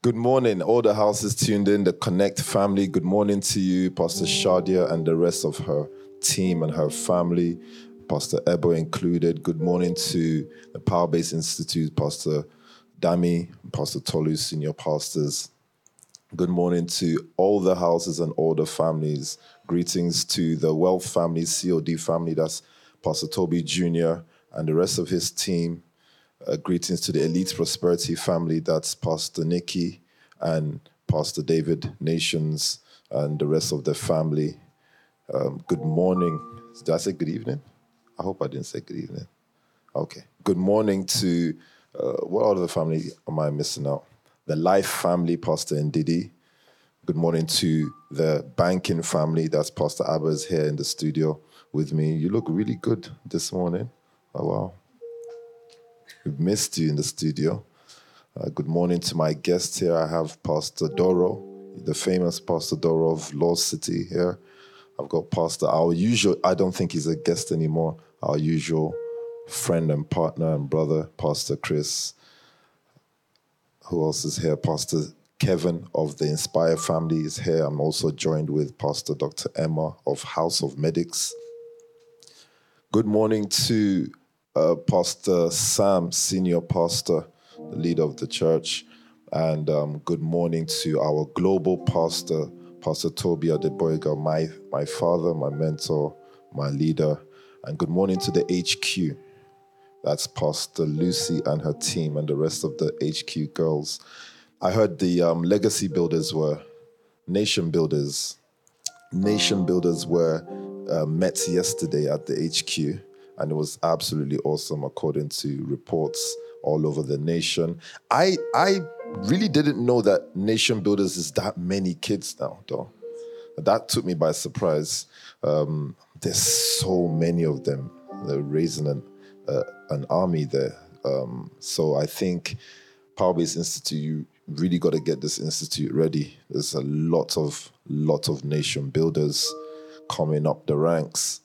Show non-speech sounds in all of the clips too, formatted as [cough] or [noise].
Good morning, all the houses tuned in, the Connect family. Good morning to you, Pastor Shadia, and the rest of her team and her family, Pastor Ebo included. Good morning to the Power Base Institute, Pastor Dami, Pastor Tolu, senior pastors. Good morning to all the houses and all the families. Greetings to the Wealth family, COD family, that's Pastor Toby Jr. and the rest of his team. Uh, greetings to the Elite Prosperity family, that's Pastor Nikki and Pastor David Nations and the rest of the family. Um, good morning. Did I say good evening? I hope I didn't say good evening. Okay. Good morning to uh, what other family am I missing out? The Life family, Pastor Ndidi. Good morning to the banking family. That's Pastor Abba's here in the studio with me. You look really good this morning. Oh, wow. We've missed you in the studio. Uh, good morning to my guest here. I have Pastor Doro, the famous Pastor Doro of Law City here. I've got Pastor, our usual, I don't think he's a guest anymore, our usual friend and partner and brother, Pastor Chris. Who else is here? Pastor Kevin of the Inspire family is here. I'm also joined with Pastor Dr. Emma of House of Medics. Good morning to uh, Pastor Sam, senior pastor, the leader of the church. And um, good morning to our global pastor, Pastor Toby Adegboyega, my, my father, my mentor, my leader. And good morning to the HQ. That's Pastor Lucy and her team and the rest of the HQ girls. I heard the um, legacy builders were nation builders. Nation builders were uh, met yesterday at the HQ, and it was absolutely awesome according to reports all over the nation. I I really didn't know that nation builders is that many kids now, though. That took me by surprise. Um, there's so many of them. They're raising an uh, an army there. Um, so I think Power Base Institute, you really got to get this institute ready. There's a lot of lot of nation builders coming up the ranks.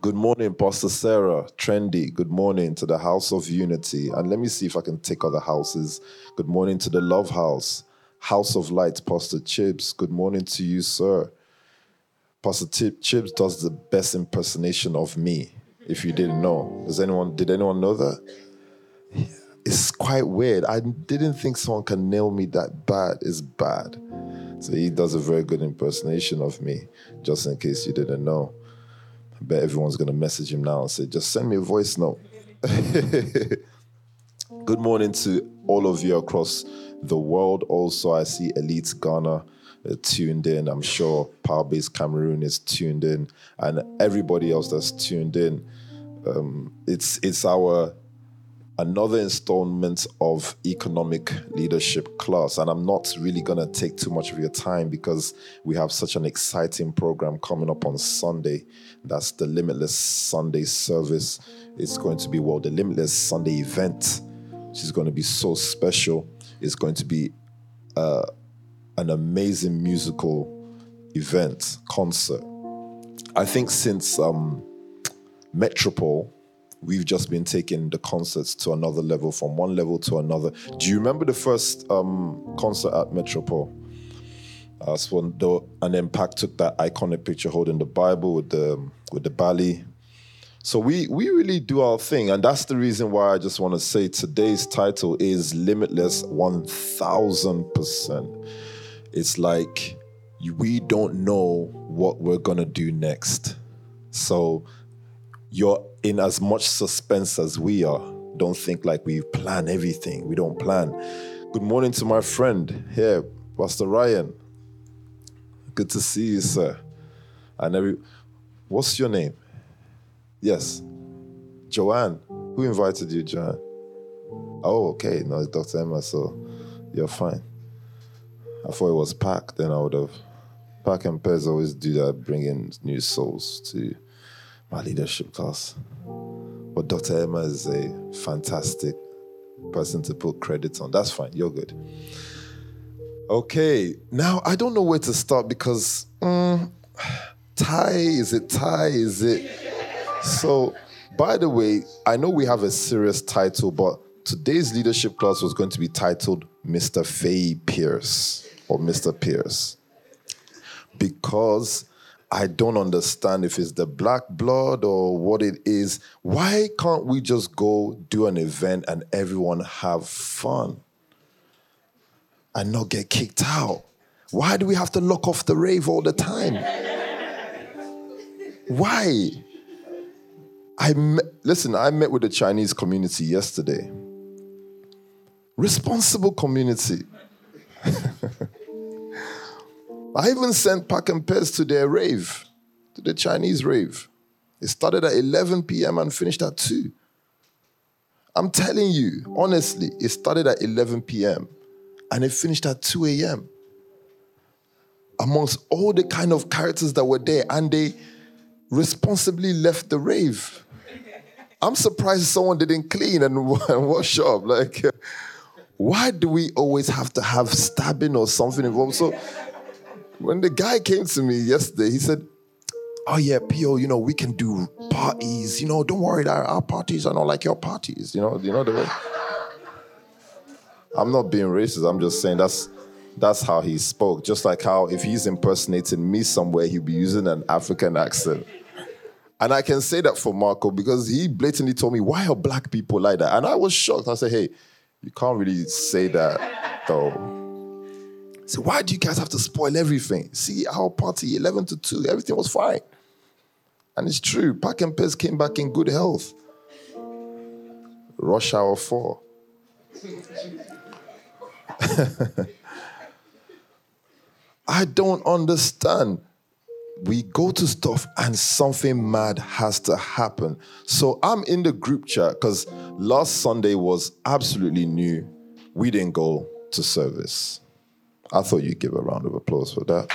Good morning, Pastor Sarah, Trendy. Good morning to the House of Unity. And let me see if I can take other houses. Good morning to the Love House, House of Light, Pastor Chips. Good morning to you, sir. Pastor Chips does the best impersonation of me if you didn't know. Does anyone did anyone know that? It's quite weird. I didn't think someone can nail me that bad. It's bad. So he does a very good impersonation of me, just in case you didn't know. I bet everyone's gonna message him now and say, just send me a voice note. [laughs] good morning to all of you across the world. Also, I see Elite Ghana uh, tuned in. I'm sure Power Base Cameroon is tuned in, and everybody else that's tuned in. Um, it's it's our another installment of economic leadership class. And i'm not really going to take too much of your time because we have such an exciting program coming up on sunday. That's the limitless sunday service. It's going to be well the limitless sunday event. Which is going to be so special. It's going to be uh, an amazing musical event concert. I think since um, metropole we've just been taking the concerts to another level from one level to another do you remember the first um, concert at metropole that's when the, and then Pac took that iconic picture holding the Bible with the with the Bali. So we we really do our thing, and that's the reason why I just want to say today's title is limitless one thousand percent. It's like we don't know what we're gonna do next, so you're in as much suspense as we are. Don't think like we plan everything. We don't plan. Good morning to my friend here, Pastor Ryan. Good to see you, sir. And every what's your name? Yes. Joanne. Who invited you, Joanne? Oh, okay. No, it's Dr. Emma, so you're fine. I thought it was Pac, then I would have. Pac and Pez always do that, bringing new souls to my leadership class. But Dr. Emma is a fantastic person to put credit on. That's fine. You're good. Okay, now I don't know where to start because um, is it Thai? Is it? So, by the way, I know we have a serious title, but today's leadership class was going to be titled Mr. Faye Pierce or Mr. Pierce because I don't understand if it's the black blood or what it is. Why can't we just go do an event and everyone have fun and not get kicked out? Why do we have to lock off the rave all the time? Why? I met, listen, I met with the Chinese community yesterday. Responsible community. [laughs] I even sent Pack and Pez to their rave, to the Chinese rave. It started at 11 p.m. and finished at 2. I'm telling you, honestly, it started at 11 p.m. and it finished at 2 a.m. Amongst all the kind of characters that were there, and they responsibly left the rave. I'm surprised someone didn't clean and, [laughs] and wash up. Like, [laughs] why do we always have to have stabbing or something involved? So, when the guy came to me yesterday, he said, Oh, yeah, P.O., you know, we can do parties. You know, don't worry, our, parties are not like your parties. You know, you know the way. I'm not being racist. I'm just saying that's that's how he spoke. Just like how if he's impersonating me somewhere, he'll be using an African accent. And I can say that for Marco because he blatantly told me, why are black people like that? And I was shocked. I said, hey, you can't really say that though. So why do you guys have to spoil everything? See our party, 11 to 2, everything was fine. And it's true, Pack and Pez came back in good health. Rush hour 4. [laughs] I don't understand. We go to stuff and something mad has to happen. So I'm in the group chat because last Sunday was absolutely new. We didn't go to service. I thought you'd give a round of applause for that.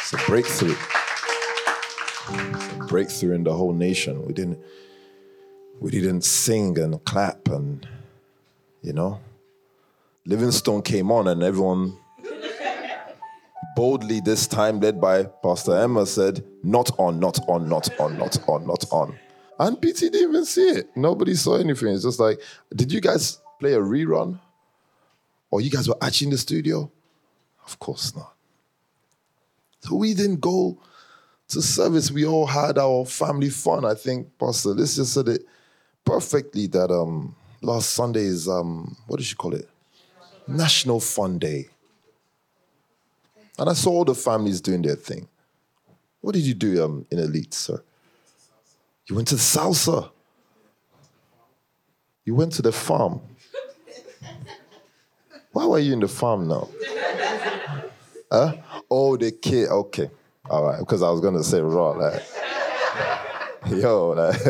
It's a breakthrough. It's a breakthrough in the whole nation. We didn't we didn't sing and clap and you know. Livingstone came on and everyone boldly this time led by Pastor Emma said, not on, not on, not on, not on, not on. And PT didn't even see it. Nobody saw anything. It's just like, did you guys play a rerun? Or you guys were actually in the studio? Of course not. So we didn't go to service. We all had our family fun. I think Pastor This just said it perfectly that um last Sunday is um what did she call it? National Fun Day. And I saw all the families doing their thing. What did you do um, in Elite, sir? You went to the salsa. You went to the farm. Why were you in the farm now? huh? Oh, the kid. Okay. All right. Because I was going to say raw. Like, [laughs] yo, like,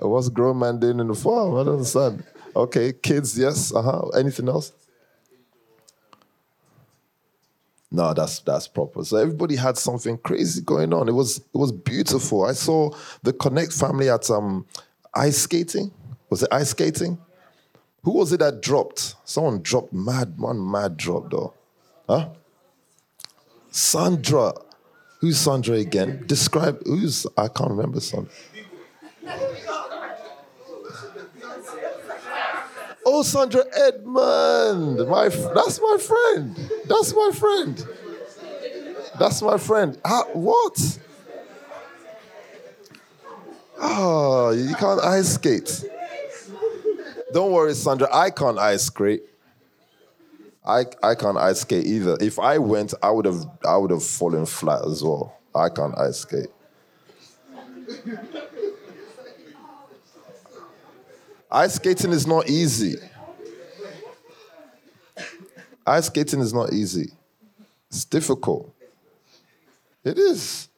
[laughs] what's grown man doing in the farm? I don't understand. Okay, kids, yes. Uh huh. Anything else? No, that's that's proper. So everybody had something crazy going on. It was it was beautiful. I saw the Connect family at um ice skating. Was it ice skating? Who was it that dropped? Someone dropped mad, one mad drop though. Huh? Sandra. Who's Sandra again? Describe who's I can't remember Sandra. Oh, Sandra Edmond. My that's my friend. That's my friend. That's my friend. What? Oh, you can't ice skate. Don't worry, Sandra. I can't ice skate. I, I can't ice skate either. If I went, I would have I would have fallen flat as well. I can't ice skate. Ice skating is not easy. Ice skating is not easy. It's difficult. It is.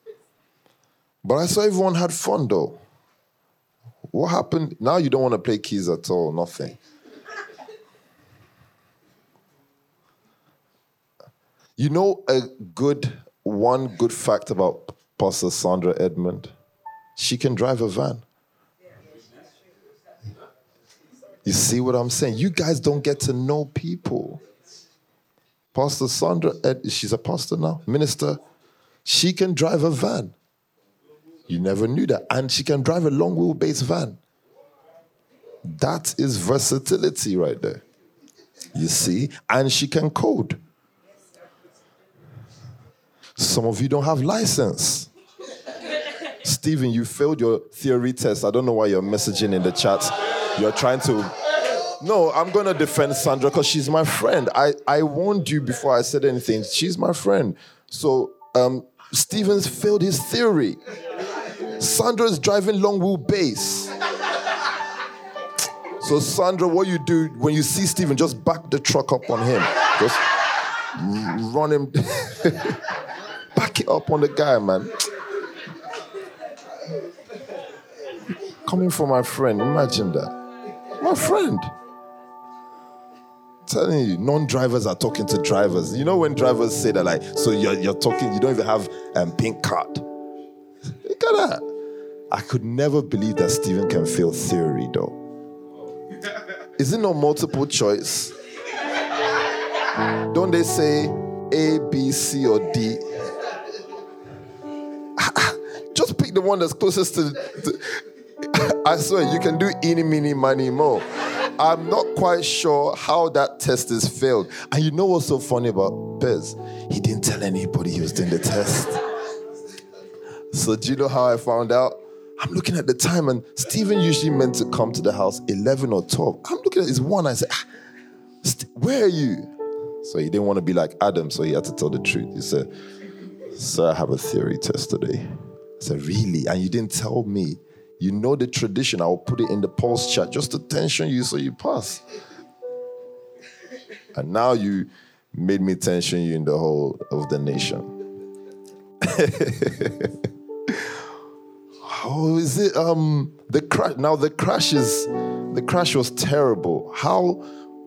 But I saw everyone had fun though. What happened? Now you don't want to play keys at all, nothing. You know a good one good fact about Pastor Sandra Edmond? She can drive a van. You see what I'm saying? You guys don't get to know people. Pastor Sandra, Ed, she's a pastor now, minister. She can drive a van. You never knew that. And she can drive a long wheelbase van. That is versatility right there. You see? And she can code. Some of you don't have license. Stephen, you failed your theory test. I don't know why you're messaging in the chat. You're trying to. No, I'm going to defend Sandra because she's my friend. I, I warned you before I said anything. She's my friend. So, um, Stevens failed his theory. Sandra is driving long wheelbase. So, Sandra, what you do when you see Stephen, just back the truck up on him. Just run him. [laughs] back it up on the guy, man. Coming from my friend, imagine that. My friend. telling you, non-drivers are talking to drivers. You know when drivers say that, like, so you're, you're talking, you don't even have um, pink card. [laughs] Look at that. I could never believe that Stephen can fail theory, though. Is it not multiple choice? Don't they say A, B, C, or D? [laughs] Just pick the one that's closest to. to [laughs] I swear, you can do any, mini, money, more. I'm not quite sure how that test is failed. And you know what's so funny about Pez? He didn't tell anybody he was doing the test. So do you know how I found out? I'm looking at the time, and Stephen usually meant to come to the house 11 or 12. I'm looking at his one. I said, ah, "Where are you?" So he didn't want to be like Adam, so he had to tell the truth. He said, "Sir, I have a theory test today." I said, "Really?" And you didn't tell me. You know the tradition. I'll put it in the pulse chat just to tension you so you pass. And now you made me tension you in the whole of the nation. [laughs] How is it? Um, the crash. Now the crash is, the crash was terrible. How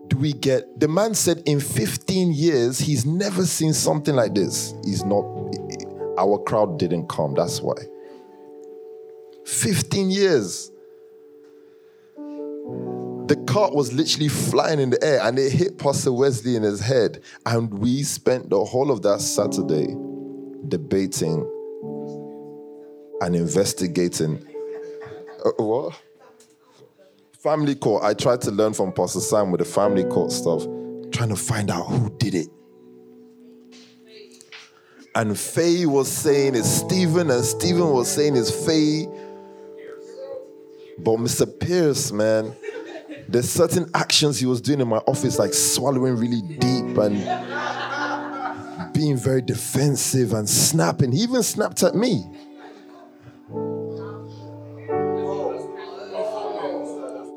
do we get? The man said in 15 years he's never seen something like this. He's not. Our crowd didn't come. That's why. 15 years. The cart was literally flying in the air and it hit Pastor Wesley in his head. And we spent the whole of that Saturday debating and investigating. Uh, what? Family court. I tried to learn from Pastor Sam with the family court stuff, trying to find out who did it. And Faye was saying it's Stephen, and Stephen was saying it's Faye. But Mr. Pierce, man, there's certain actions he was doing in my office, like swallowing really deep and being very defensive and snapping. He even snapped at me.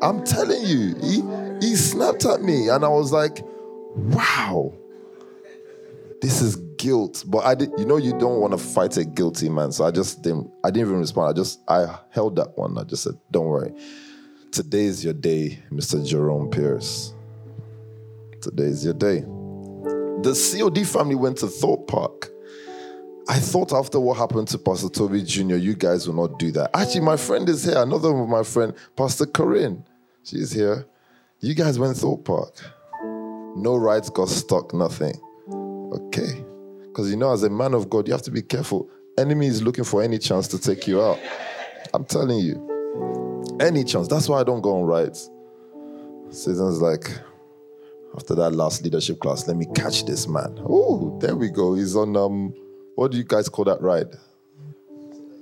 I'm telling you, he, he snapped at me, and I was like, wow, this is guilt. But I did, you know, you don't want to fight a guilty man. So I just didn't, I didn't even respond. I just, I held that one. I just said, don't worry. Today is your day, Mr. Jerome Pierce. Today is your day. The COD family went to Thorpe Park. I thought after what happened to Pastor Toby Jr., you guys will not do that. Actually, my friend is here. Another one of my friend, Pastor Corinne. She's here. You guys went Thorpe Park. No rides got stuck, nothing. Okay. Because you know, as a man of God, you have to be careful. Enemy is looking for any chance to take you out. I'm telling you. Any chance. That's why I don't go on rides. Satan's like, after that last leadership class, let me catch this man. Oh, there we go. He's on um, what do you guys call that ride?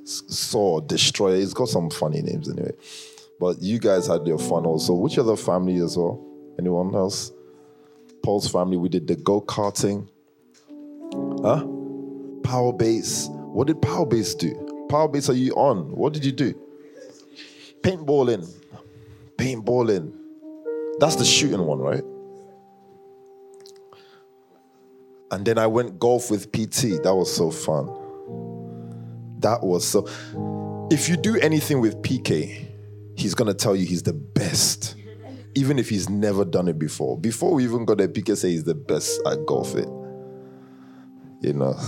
Saw, Destroyer. He's got some funny names anyway. But you guys had your fun also. Which other family as well? Anyone else? Paul's family, we did the go karting. Huh? Power base. What did power base do? Power base, are you on? What did you do? Paintballing. Paintballing. That's the shooting one, right? And then I went golf with PT. That was so fun. That was so. If you do anything with PK, he's gonna tell you he's the best, even if he's never done it before. Before we even got there, PK say he's the best at golfing. You know,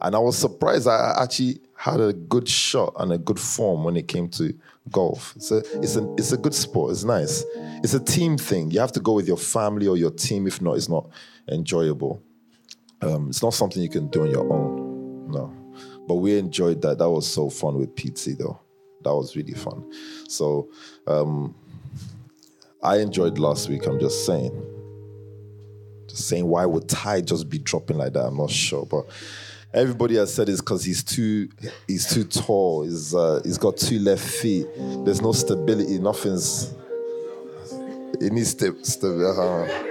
and I was surprised. I actually had a good shot and a good form when it came to golf. It's a it's a it's a good sport. It's nice. It's a team thing. You have to go with your family or your team. If not, it's not enjoyable. Um, it's not something you can do on your own. No, but we enjoyed that. That was so fun with PT though. That was really fun. So, um, I enjoyed last week. I'm just saying. Just saying, why would Ty just be dropping like that? I'm not sure, but everybody has said it's because he's too he's too tall. He's uh, he's got two left feet. There's no stability. Nothing's. It needs st- stability. Uh-huh.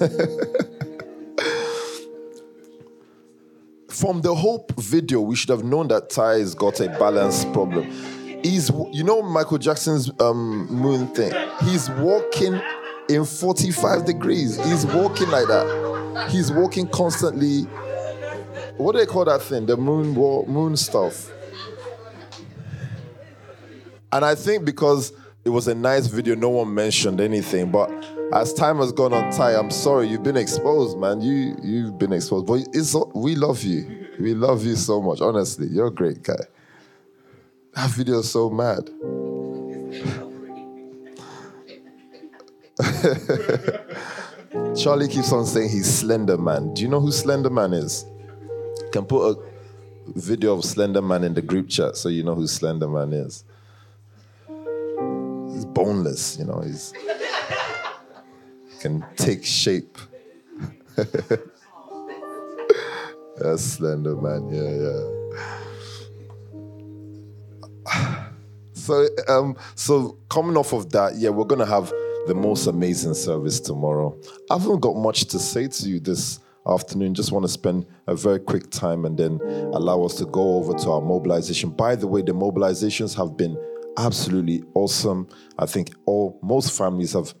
[laughs] From the Hope video, we should have known that Ty's got a balance problem. He's, you know, Michael Jackson's um, moon thing. He's walking in 45 degrees. He's walking like that. He's walking constantly. What do they call that thing? The moon moon stuff. And I think because it was a nice video, no one mentioned anything. But as time has gone on, Ty, I'm sorry, you've been exposed, man. You you've been exposed. But it's we love you. We love you so much. Honestly, you're a great guy. That video is so mad. [laughs] Charlie keeps on saying he's Slender Man. Do you know who Slender Man is? Can put a video of Slender Man in the group chat so you know who Slender Man is. He's boneless, you know. He's can take shape. [laughs] That's Slender Man, yeah, yeah. So, um, so coming off of that, yeah, we're gonna have the most amazing service tomorrow. I haven't got much to say to you this afternoon. Just want to spend a very quick time and then allow us to go over to our mobilization. By the way, the mobilizations have been absolutely awesome. I think all most families have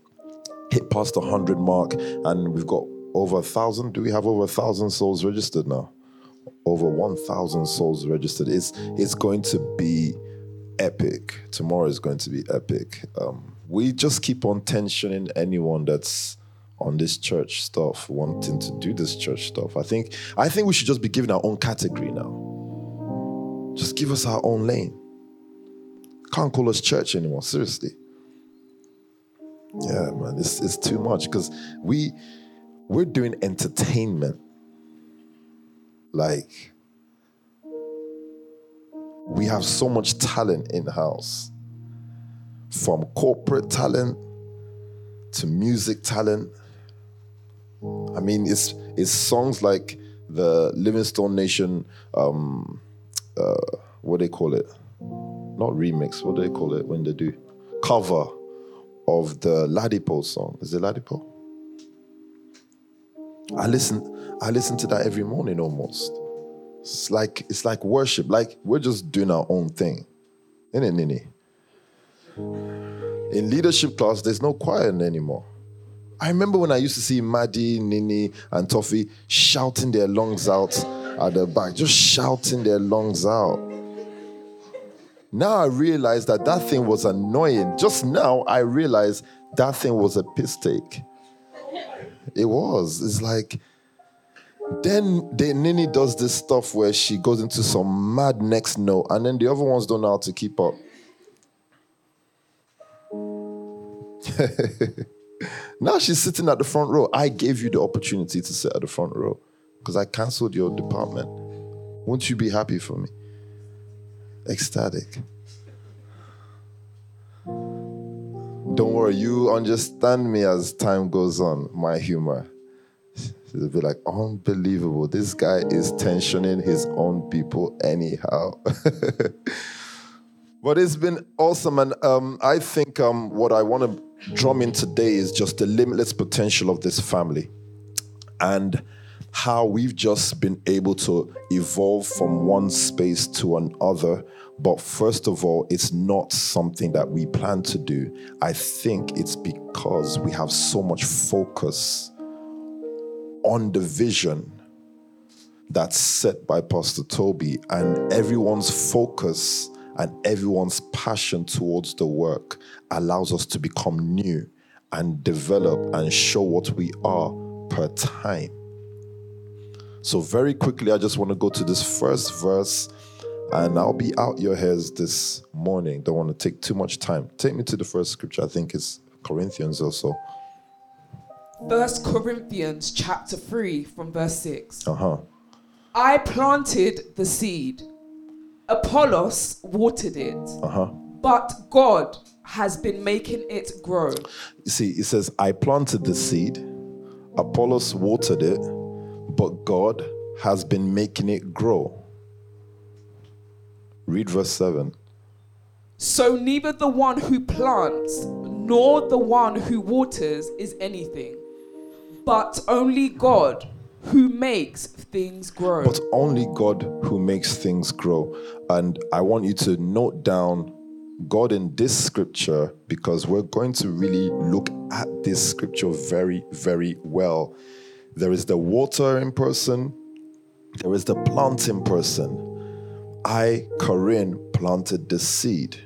hit past the hundred mark, and we've got over a thousand. Do we have over a thousand souls registered now? Over one thousand souls registered. It's it's going to be epic. Tomorrow is going to be epic. Um, we just keep on tensioning anyone that's on this church stuff, wanting to do this church stuff. I think I think we should just be given our own category now. Just give us our own lane. Can't call us church anymore, seriously. Yeah, man, it's it's too much because we we're doing entertainment. Like we have so much talent in house, from corporate talent to music talent. I mean, it's it's songs like the Livingstone Nation, um, uh, what do they call it? Not remix. What do they call it when they do cover? Of the Ladipo song. Is it Ladipo? I listen, I listen to that every morning almost. It's like it's like worship. Like we're just doing our own thing. Nini? In leadership class, there's no choir anymore. I remember when I used to see Maddie, Nini, and Toffee shouting their lungs out at the back, just shouting their lungs out. Now I realize that that thing was annoying. Just now I realize that thing was a piss take. It was. It's like, then the Nini does this stuff where she goes into some mad next note, and then the other ones don't know how to keep up. [laughs] now she's sitting at the front row. I gave you the opportunity to sit at the front row because I canceled your department. Won't you be happy for me? Ecstatic. Don't worry, you understand me as time goes on, my humor. It'll be like, unbelievable. This guy is tensioning his own people anyhow. [laughs] but it's been awesome. And um, I think um, what I want to drum in today is just the limitless potential of this family. And how we've just been able to evolve from one space to another. But first of all, it's not something that we plan to do. I think it's because we have so much focus on the vision that's set by Pastor Toby, and everyone's focus and everyone's passion towards the work allows us to become new and develop and show what we are per time. So, very quickly, I just want to go to this first verse and I'll be out your hairs this morning. Don't want to take too much time. Take me to the first scripture. I think it's Corinthians also. First Corinthians chapter 3 from verse 6. Uh-huh. I planted the seed. Apollos watered it. Uh-huh. but God has been making it grow. You see, it says, I planted the seed, Apollos watered it, but God has been making it grow. Read verse 7. So neither the one who plants nor the one who waters is anything, but only God who makes things grow. But only God who makes things grow. And I want you to note down God in this scripture because we're going to really look at this scripture very, very well. There is the watering person, there is the planting person. I, Corinne, planted the seed.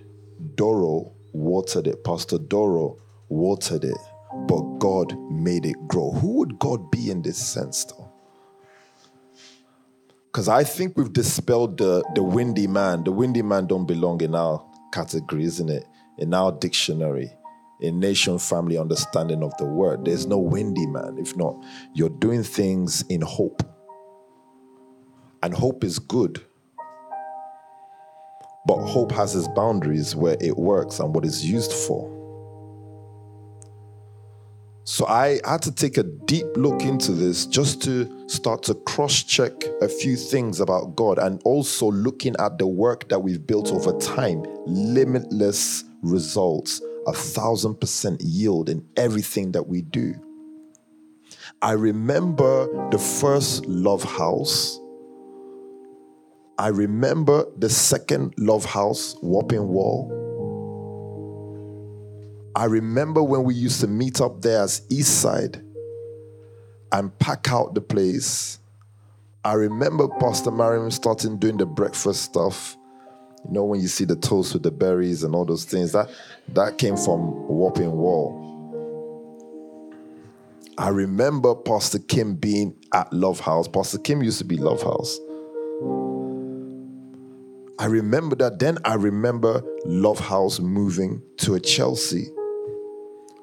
Doro watered it. Pastor Doro watered it. But God made it grow. Who would God be in this sense, though? Because I think we've dispelled the, the windy man. The windy man don't belong in our category, isn't it? In our dictionary, in nation family understanding of the word. There's no windy man. If not, you're doing things in hope. And hope is good. But hope has its boundaries where it works and what it's used for. So I had to take a deep look into this just to start to cross check a few things about God and also looking at the work that we've built over time. Limitless results, a thousand percent yield in everything that we do. I remember the first Love House. I remember the second Love House, Wapping Wall. I remember when we used to meet up there as East Side and pack out the place. I remember Pastor Mariam starting doing the breakfast stuff. You know, when you see the toast with the berries and all those things, that that came from Wapping Wall. I remember Pastor Kim being at Love House. Pastor Kim used to be Love House. I remember that. Then I remember Love House moving to a Chelsea.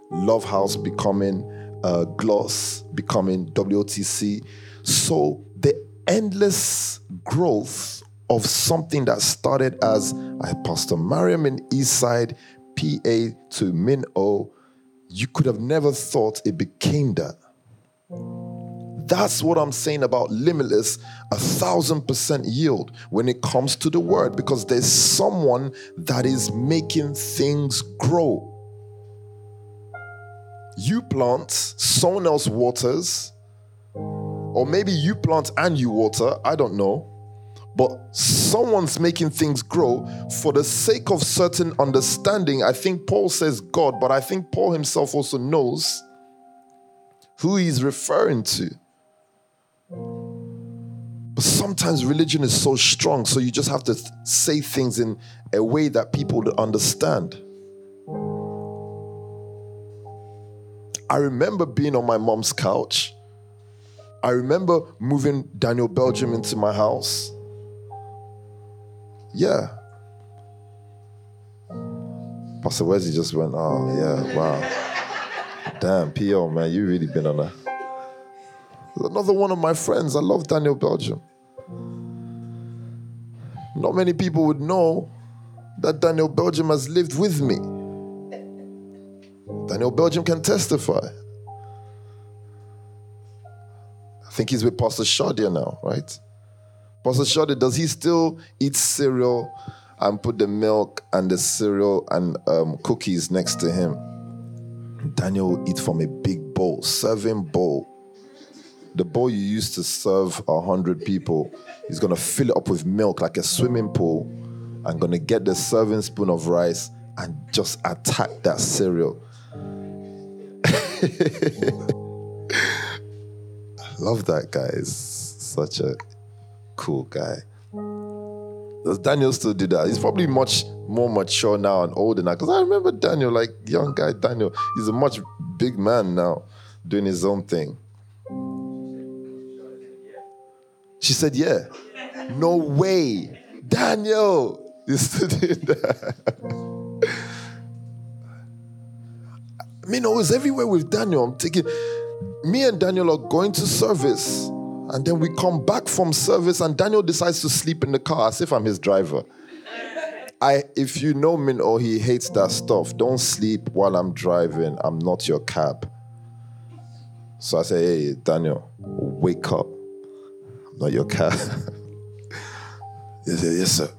Love House becoming uh, Gloss, becoming WTC. So the endless growth of something that started as uh, Pastor Mariam in Eastside, PA to Min O, you could have never thought it became that. That's what I'm saying about limitless, a thousand percent yield when it comes to the word, because there's someone that is making things grow. You plant, someone else waters, or maybe you plant and you water, I don't know. But someone's making things grow for the sake of certain understanding. I think Paul says God, but I think Paul himself also knows who he's referring to. But sometimes religion is so strong, so you just have to say things in a way that people understand. I remember being on my mom's couch. I remember moving Daniel Belgium into my house. Yeah. Pastor Wesley just went, oh, yeah, wow. Damn, PO, man, you really been on a. Another one of my friends, I love Daniel Belgium. Not many people would know that Daniel Belgium has lived with me. Daniel Belgium can testify. I think he's with Pastor Shadia now, right? Pastor Shadia, does he still eat cereal and put the milk and the cereal and um, cookies next to him? Daniel will eat from a big bowl, serving bowl. The bowl you used to serve a hundred people, he's gonna fill it up with milk like a swimming pool and gonna get the serving spoon of rice and just attack that cereal. [laughs] I love that guy. He's such a cool guy. Does Daniel still do that? He's probably much more mature now and older now. Because I remember Daniel, like young guy Daniel, he's a much big man now, doing his own thing. She said, Yeah. No way. Daniel, you still doing that. [laughs] I mean, I was everywhere with Daniel. I'm taking me and Daniel are going to service. And then we come back from service, and Daniel decides to sleep in the car as if I'm his driver. I if you know Min or oh, he hates that stuff, don't sleep while I'm driving. I'm not your cab. So I say, hey, Daniel, wake up. I'm not your cab. [laughs] he said, yes, sir.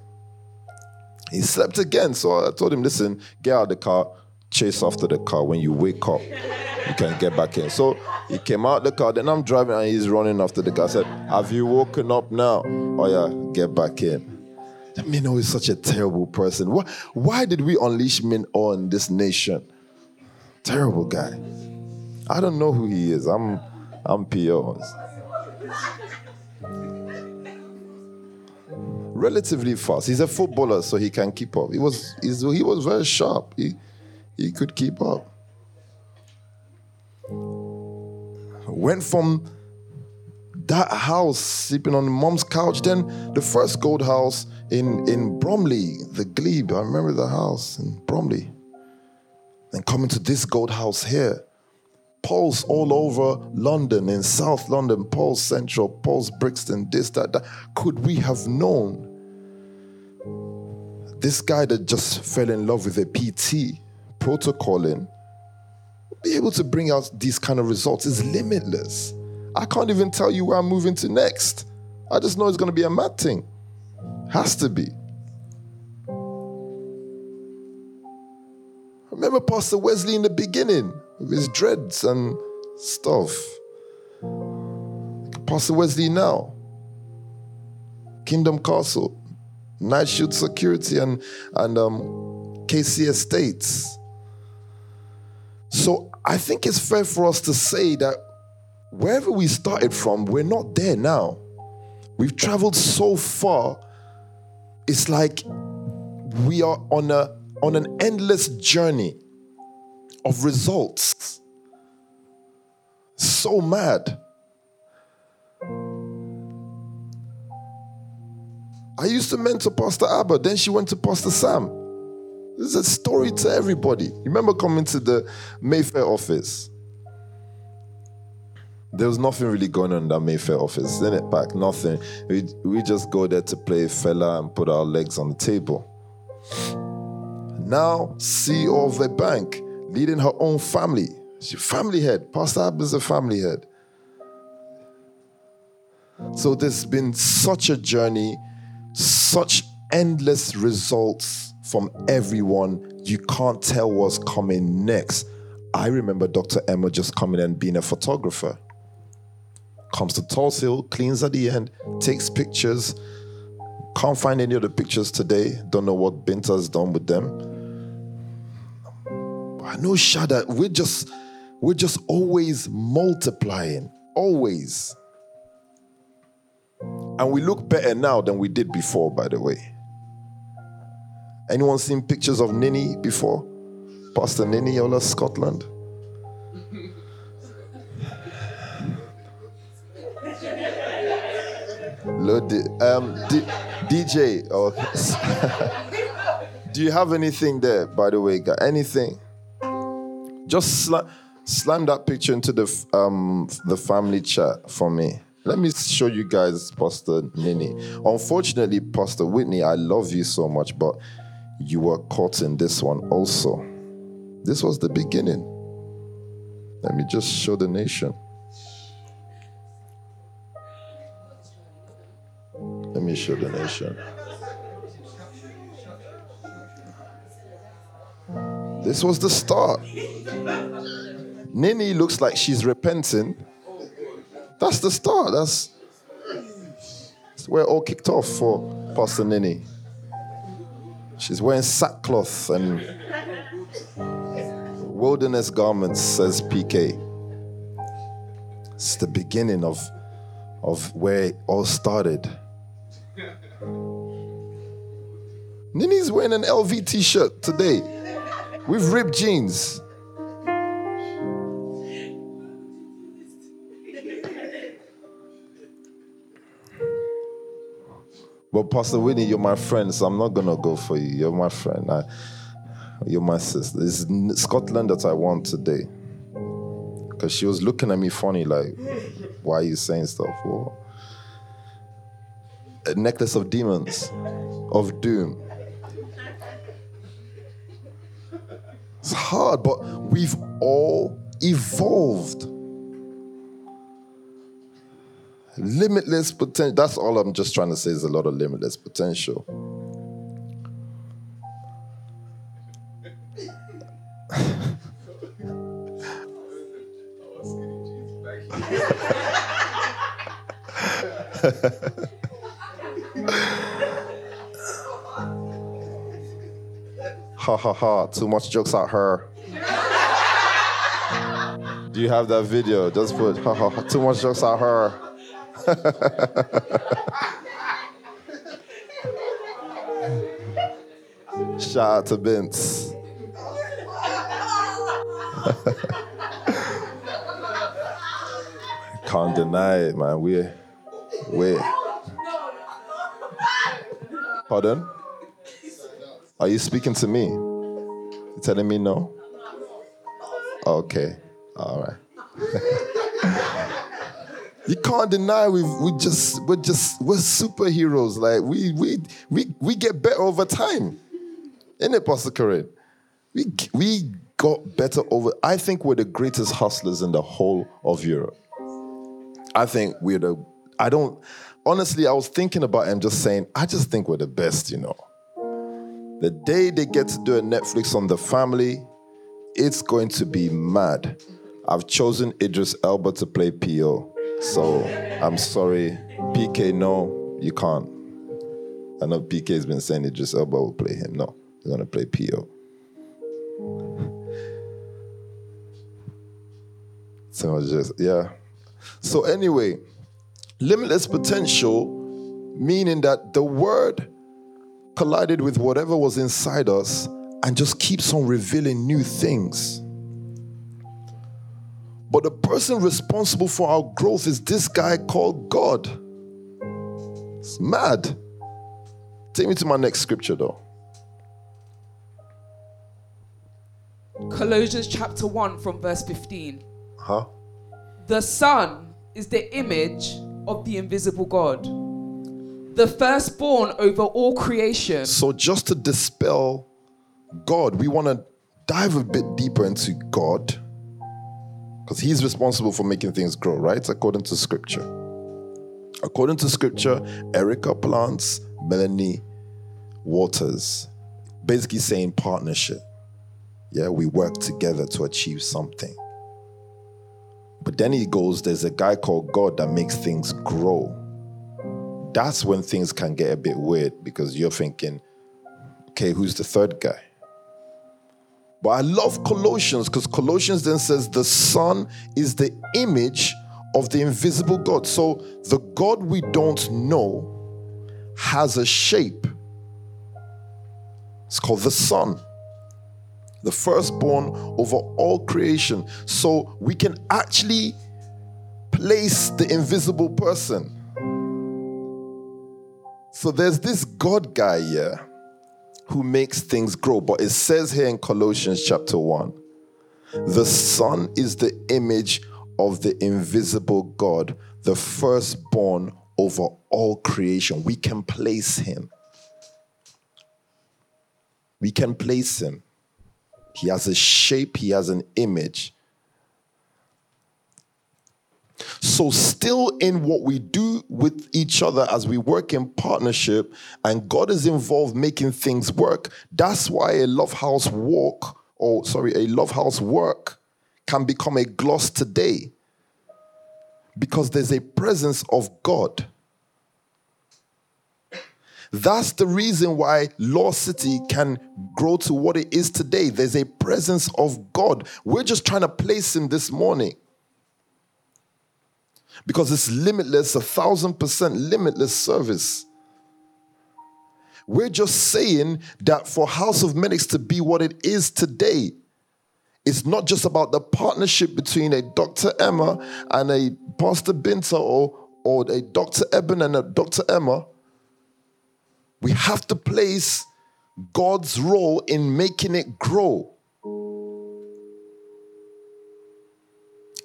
He slept again. So I told him, listen, get out of the car, chase after the car. When you wake up, you can get back in. So he came out the car. Then I'm driving and he's running after the car. I said, have you woken up now? Oh yeah, get back in. Minho is such a terrible person. Why, why did we unleash Min on this nation? Terrible guy. I don't know who he is. I'm I'm PO. Relatively fast. He's a footballer, so he can keep up. He was he was very sharp. He he could keep up. Went from that house sleeping on mom's couch, then the first gold house in in Bromley, the Glebe. I remember the house in Bromley. And coming to this gold house here. Paul's all over London, in South London, Paul's Central, Paul's Brixton, this, that, that. Could we have known this guy that just fell in love with a PT, protocoling, be able to bring out these kind of results is limitless. I can't even tell you where I'm moving to next. I just know it's going to be a mad thing. Has to be. remember Pastor Wesley in the beginning with his dreads and stuff. Pastor Wesley now. Kingdom Castle, Night Shield Security, and, and um, KC Estates. So I think it's fair for us to say that wherever we started from, we're not there now. We've traveled so far it's like we are on a on an endless journey of results. So mad. I used to mentor Pastor Abba, then she went to Pastor Sam. This is a story to everybody. Remember coming to the Mayfair office? there was nothing really going on in that Mayfair office, in it back, nothing. We we just go there to play fella and put our legs on the table. Now, CEO of a bank, leading her own family. She's family head. Pastor Ab is a family head. So there's been such a journey, such endless results from everyone. You can't tell what's coming next. I remember Dr. Emma just coming and being a photographer comes to Tulse Hill, cleans at the end, takes pictures. Can't find any of the pictures today. Don't know what Binta's done with them. I know Shada, we're just we're just always multiplying. Always. And we look better now than we did before, by the way. Anyone seen pictures of Nini before? Pastor Nini of Scotland? Lord, um, D- DJ, oh, [laughs] do you have anything there, by the way, guy? Anything? Just slam, slam that picture into the um the family chat for me. Let me show you guys Pastor Nini. Unfortunately, Pastor Whitney, I love you so much, but you were caught in this one also. This was the beginning. Let me just show the nation. Let me show the nation. This was the start. Nini looks like she's repenting. That's the start. That's, that's where all kicked off for Pastor Nini. She's wearing sackcloth and wilderness garments, says PK. It's the beginning of, of where it all started. Nini's wearing an LV t shirt today with ripped jeans. But Pastor Winnie, you're my friend, so I'm not gonna go for you. You're my friend. I, you're my sister. It's Scotland that I want today. Cause she was looking at me funny, like, why are you saying stuff? Or, a necklace of demons, of doom. It's hard, but we've all evolved. Limitless potential. That's all I'm just trying to say is a lot of limitless potential. ha ha ha, too much jokes at her. Do you have that video? Just put ha ha, ha too much jokes at her. [laughs] Shout out to Vince. [laughs] Can't deny it, man. We, we. Pardon? Are you speaking to me? You telling me no? Okay. All right. You can't deny we we just we're just we're superheroes. Like we we we we get better over time. In it, Pastor Corinne? We we got better over. I think we're the greatest hustlers in the whole of Europe. I think we're the. I don't. Honestly, I was thinking about and just saying, I just think we're the best, you know. The day they get to do a Netflix on the family, it's going to be mad. I've chosen Idris Elba to play PO. So I'm sorry. PK, no, you can't. I know PK has been saying Idris Elba will play him. No, he's to play PO. So just, yeah. So, anyway, limitless potential, meaning that the word collided with whatever was inside us and just keeps on revealing new things. But the person responsible for our growth is this guy called God. It's mad. Take me to my next scripture though. Colossians chapter 1 from verse 15. Huh? The Son is the image of the invisible God the firstborn over all creation. So, just to dispel God, we want to dive a bit deeper into God because He's responsible for making things grow, right? According to Scripture. According to Scripture, Erica plants, Melanie waters. Basically, saying partnership. Yeah, we work together to achieve something. But then he goes, there's a guy called God that makes things grow that's when things can get a bit weird because you're thinking, okay, who's the third guy? But I love Colossians because Colossians then says the Son is the image of the invisible God. So the God we don't know has a shape. It's called the Son, the firstborn over all creation. So we can actually place the invisible person so there's this God guy here who makes things grow. But it says here in Colossians chapter 1 the Son is the image of the invisible God, the firstborn over all creation. We can place him. We can place him. He has a shape, he has an image. So, still in what we do with each other as we work in partnership, and God is involved making things work. That's why a love house walk, or sorry, a love house work can become a gloss today because there's a presence of God. That's the reason why Law City can grow to what it is today. There's a presence of God. We're just trying to place Him this morning because it's limitless, a thousand percent limitless service. We're just saying that for House of Medics to be what it is today, it's not just about the partnership between a Dr. Emma and a Pastor Binta or, or a Dr. Eben and a Dr. Emma. We have to place God's role in making it grow.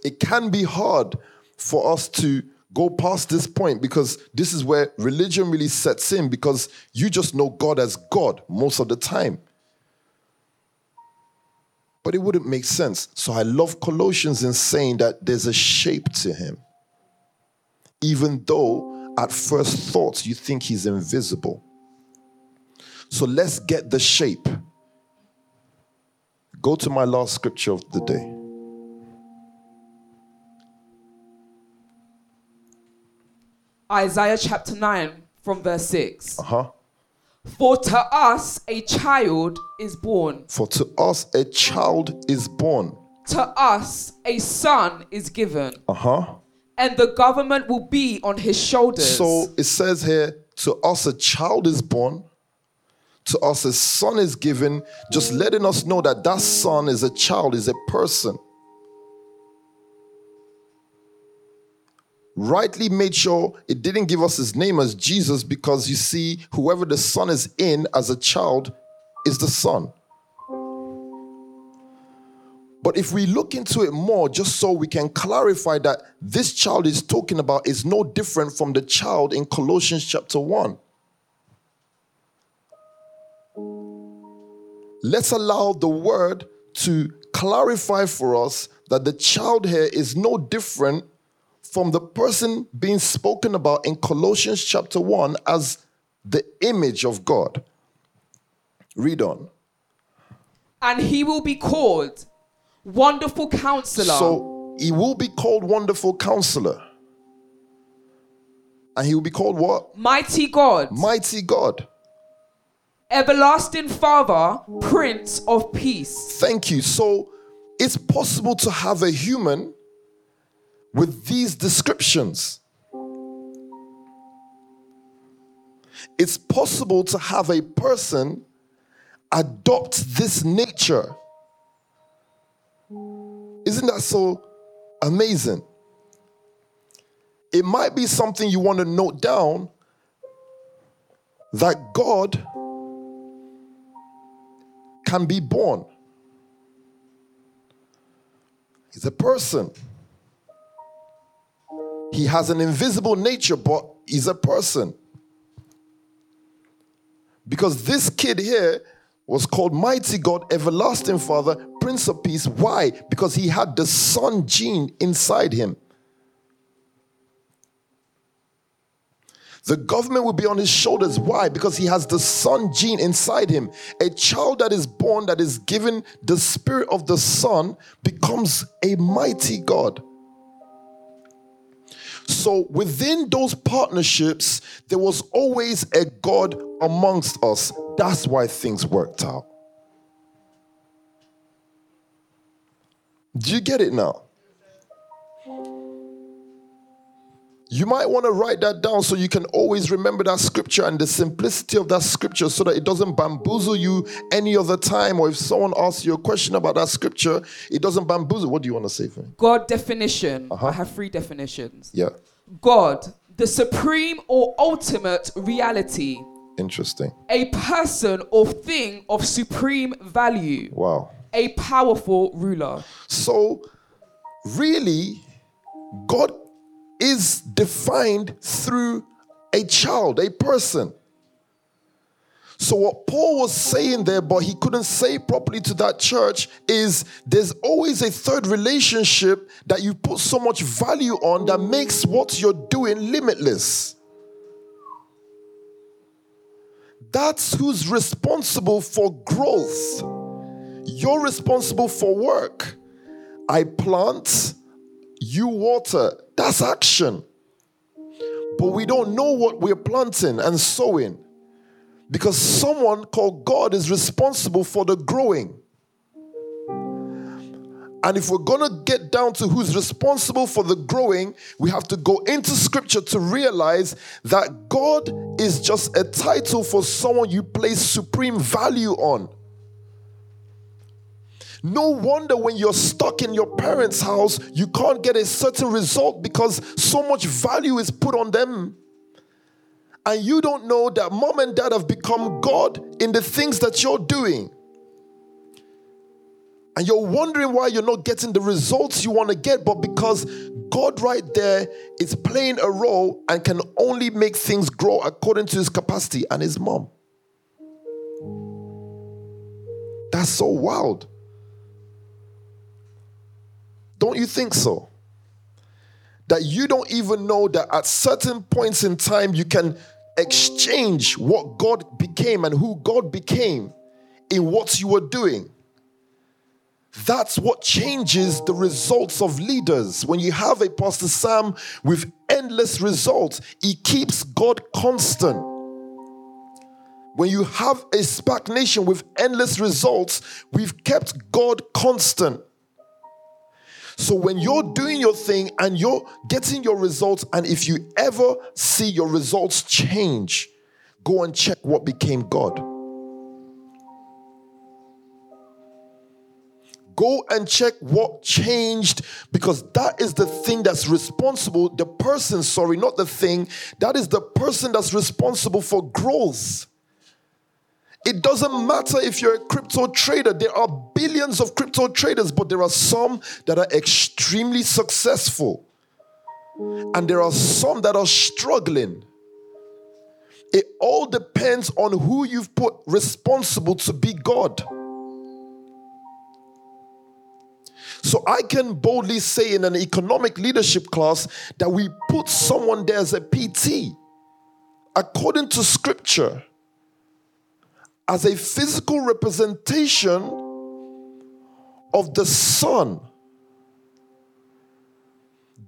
It can be hard for us to go past this point because this is where religion really sets in because you just know God as God most of the time. but it wouldn't make sense. So I love Colossians in saying that there's a shape to him. Even though at first thoughts you think he's invisible. So let's get the shape. Go to my last scripture of the day. Isaiah chapter 9 from verse 6. Uh huh. For to us a child is born, For to us a child is born. to us a son is given, Uh huh. and the government will be on his shoulders. So it says here, to us a child is born, to us a son is given, just letting us know that that son is a child, is a person. Rightly made sure it didn't give us his name as Jesus because you see, whoever the son is in as a child is the son. But if we look into it more, just so we can clarify that this child is talking about is no different from the child in Colossians chapter 1. Let's allow the word to clarify for us that the child here is no different from the person being spoken about in Colossians chapter 1 as the image of God. Read on. and he will be called Wonderful Counselor, So he will be called Wonderful Counselor. And he will be called what? Mighty God, Mighty God. Everlasting Father, Prince of Peace. Thank you. So it's possible to have a human with these descriptions. It's possible to have a person adopt this nature. Isn't that so amazing? It might be something you want to note down that God can be born. He's a person. He has an invisible nature, but he's a person. Because this kid here was called Mighty God, Everlasting Father, Prince of Peace. Why? Because he had the Son gene inside him. The government will be on his shoulders. Why? Because he has the son gene inside him. A child that is born, that is given the spirit of the son, becomes a mighty God. So within those partnerships, there was always a God amongst us. That's why things worked out. Do you get it now? You might want to write that down so you can always remember that scripture and the simplicity of that scripture so that it doesn't bamboozle you any other time. Or if someone asks you a question about that scripture, it doesn't bamboozle. What do you want to say for me? God definition. Uh-huh. I have three definitions. Yeah, God, the supreme or ultimate reality, interesting. a person or thing of supreme value, Wow. a powerful ruler. So, really, God is defined through a child, a person. So, what Paul was saying there, but he couldn't say properly to that church, is there's always a third relationship that you put so much value on that makes what you're doing limitless. That's who's responsible for growth. You're responsible for work. I plant, you water. That's action. But we don't know what we're planting and sowing because someone called God is responsible for the growing. And if we're going to get down to who's responsible for the growing, we have to go into scripture to realize that God is just a title for someone you place supreme value on. No wonder when you're stuck in your parents' house, you can't get a certain result because so much value is put on them. And you don't know that mom and dad have become God in the things that you're doing. And you're wondering why you're not getting the results you want to get, but because God right there is playing a role and can only make things grow according to his capacity and his mom. That's so wild. Don't you think so? That you don't even know that at certain points in time you can exchange what God became and who God became in what you were doing. That's what changes the results of leaders. When you have a Pastor Sam with endless results, he keeps God constant. When you have a Spark nation with endless results, we've kept God constant. So when you're doing your thing and you're getting your results, and if you ever see your results change, go and check what became God. Go and check what changed because that is the thing that's responsible. The person, sorry, not the thing, that is the person that's responsible for growth. It doesn't matter if you're a crypto trader. There are billions of crypto traders, but there are some that are extremely successful. And there are some that are struggling. It all depends on who you've put responsible to be God. So I can boldly say in an economic leadership class that we put someone there as a PT according to scripture as a physical representation of the son.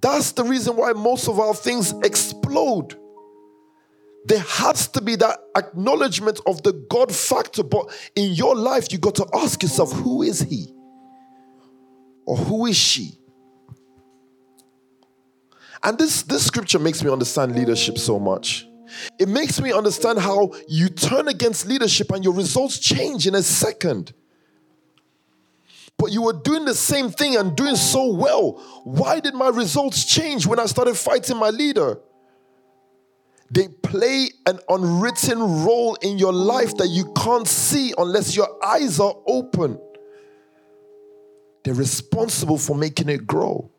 That's the reason why most of our things explode. There has to be that acknowledgement of the God factor, but in your life, you got to ask yourself, who is He? or who is she? And this, this scripture makes me understand leadership so much. It makes me understand how you turn against leadership and your results change in a second. But you were doing the same thing and doing so well. Why did my results change when I started fighting my leader? They play an unwritten role in your life that you can't see unless your eyes are open. They're responsible for making it grow.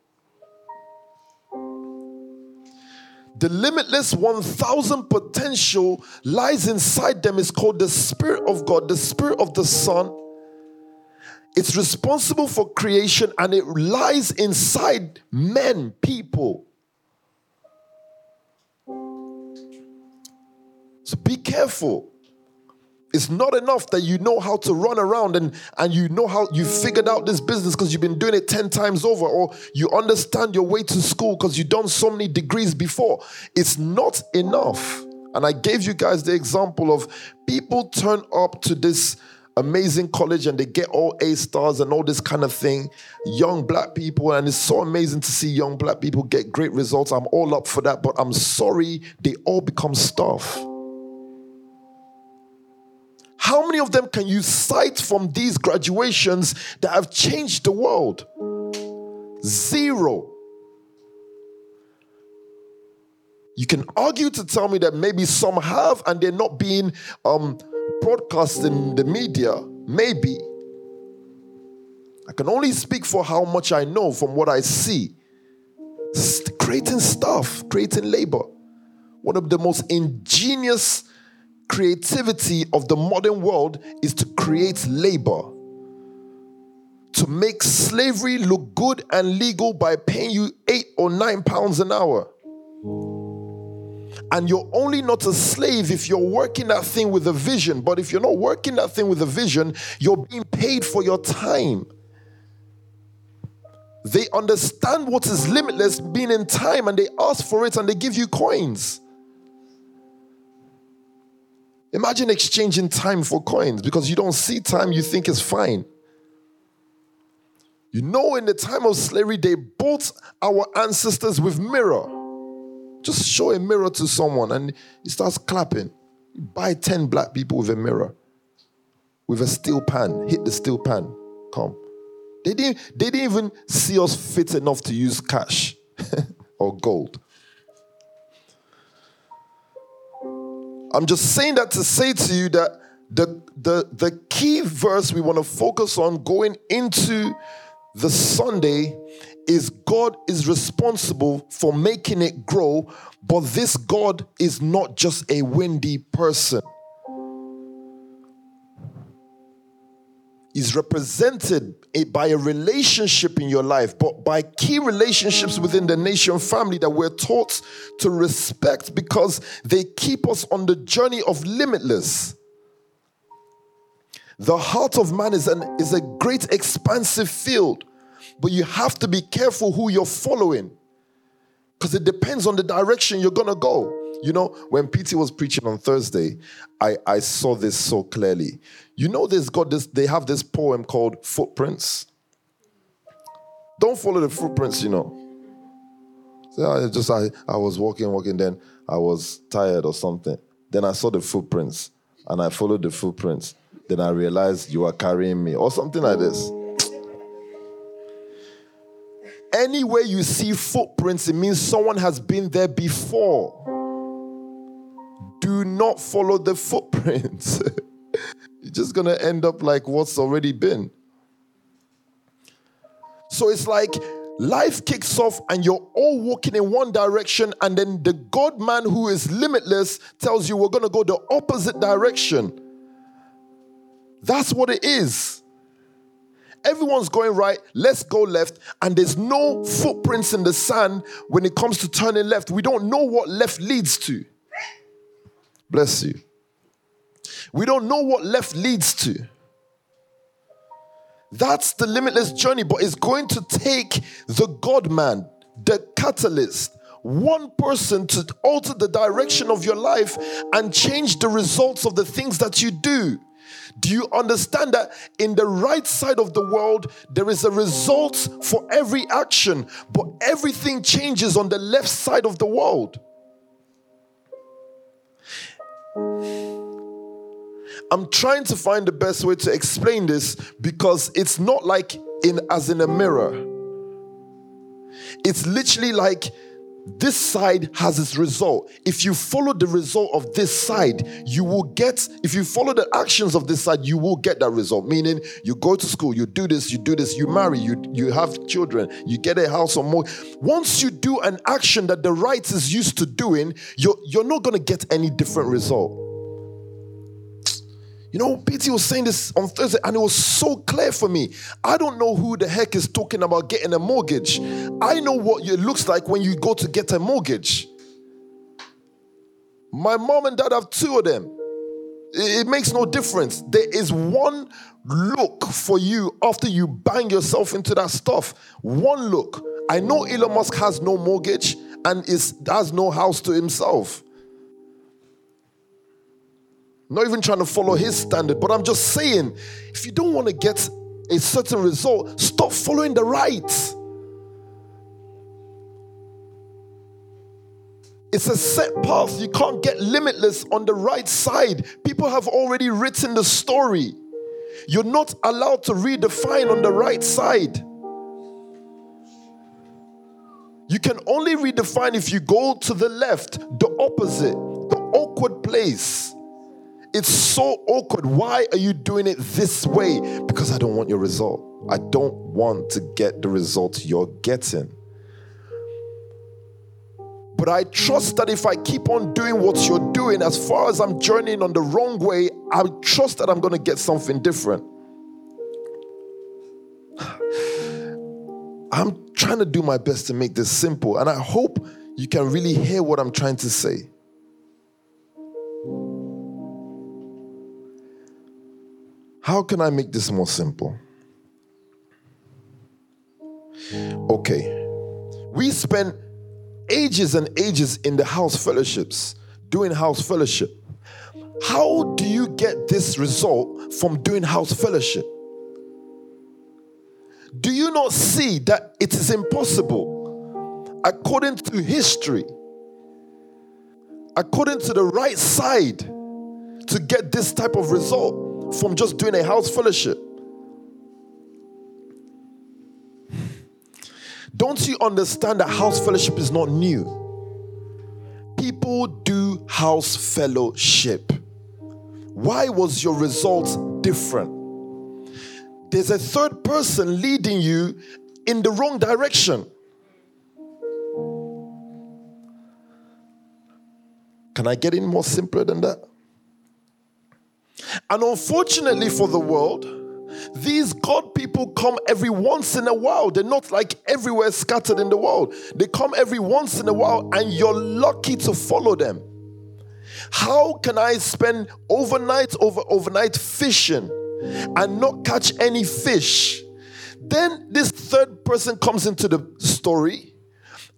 The limitless 1000 potential lies inside them is called the Spirit of God, the Spirit of the Son. It's responsible for creation and it lies inside men, people. So be careful. It's not enough that you know how to run around and, and you know how you figured out this business because you've been doing it 10 times over, or you understand your way to school because you've done so many degrees before. It's not enough. And I gave you guys the example of people turn up to this amazing college and they get all A stars and all this kind of thing. Young black people, and it's so amazing to see young black people get great results. I'm all up for that, but I'm sorry, they all become staff. How many of them can you cite from these graduations that have changed the world? Zero. You can argue to tell me that maybe some have and they're not being um, broadcast in the media. Maybe. I can only speak for how much I know from what I see. Creating stuff, creating labor. One of the most ingenious creativity of the modern world is to create labor. To make slavery look good and legal by paying you eight or nine pounds an hour. And you're only not a slave if you're working that thing with a vision. But if you're not working that thing with a vision, you're being paid for your time. They understand what is limitless being in time and they ask for it and they give you coins. Imagine exchanging time for coins because you don't see time you think is fine. You know, in the time of slavery, they bought our ancestors with mirror. Just show a mirror to someone and he starts clapping. You buy 10 black people with a mirror, with a steel pan, hit the steel pan, come. They didn't, they didn't even see us fit enough to use cash [laughs] or gold. I'm just saying that to say to you that the, the, the key verse we want to focus on going into the Sunday is God is responsible for making it grow, but this God is not just a windy person. Is represented by a relationship in your life, but by key relationships within the nation family that we're taught to respect because they keep us on the journey of limitless. The heart of man is, an, is a great expansive field, but you have to be careful who you're following because it depends on the direction you're going to go. You know, when PT was preaching on Thursday, I, I saw this so clearly. You know, there's got this, they have this poem called Footprints. Don't follow the footprints, you know. So I just I, I was walking, walking, then I was tired or something. Then I saw the footprints and I followed the footprints. Then I realized you are carrying me, or something like this. Anywhere you see footprints, it means someone has been there before do not follow the footprints. [laughs] You're just going to end up like what's already been. So it's like life kicks off and you're all walking in one direction, and then the God man who is limitless tells you we're going to go the opposite direction. That's what it is. Everyone's going right, let's go left, and there's no footprints in the sand when it comes to turning left. We don't know what left leads to. Bless you. We don't know what left leads to. That's the limitless journey, but it's going to take the God man, the catalyst, one person to alter the direction of your life and change the results of the things that you do. Do you understand that in the right side of the world, there is a result for every action, but everything changes on the left side of the world? I'm trying to find the best way to explain this because it's not like in as in a mirror. It's literally like this side has its result. If you follow the result of this side, you will get, if you follow the actions of this side, you will get that result. Meaning you go to school, you do this, you do this, you marry, you, you have children, you get a house or more. Once you do an action that the right is used to doing, you're, you're not going to get any different result. You know, PT was saying this on Thursday, and it was so clear for me. I don't know who the heck is talking about getting a mortgage. I know what it looks like when you go to get a mortgage. My mom and dad have two of them. It makes no difference. There is one look for you after you bang yourself into that stuff. One look. I know Elon Musk has no mortgage and is has no house to himself. Not even trying to follow his standard, but I'm just saying if you don't want to get a certain result, stop following the right. It's a set path. You can't get limitless on the right side. People have already written the story. You're not allowed to redefine on the right side. You can only redefine if you go to the left, the opposite, the awkward place. It's so awkward. Why are you doing it this way? Because I don't want your result. I don't want to get the result you're getting. But I trust that if I keep on doing what you're doing, as far as I'm journeying on the wrong way, I trust that I'm going to get something different. [sighs] I'm trying to do my best to make this simple, and I hope you can really hear what I'm trying to say. How can I make this more simple? Okay. We spent ages and ages in the house fellowships, doing house fellowship. How do you get this result from doing house fellowship? Do you not see that it is impossible according to history, according to the right side, to get this type of result? From just doing a house fellowship. Don't you understand that house fellowship is not new? People do house fellowship. Why was your result different? There's a third person leading you in the wrong direction. Can I get in more simpler than that? And unfortunately for the world, These God people come every once in a while. They're not like everywhere scattered in the world. They come every once in a while, and you're lucky to follow them. How can I spend overnight over overnight fishing and not catch any fish? Then this third person comes into the story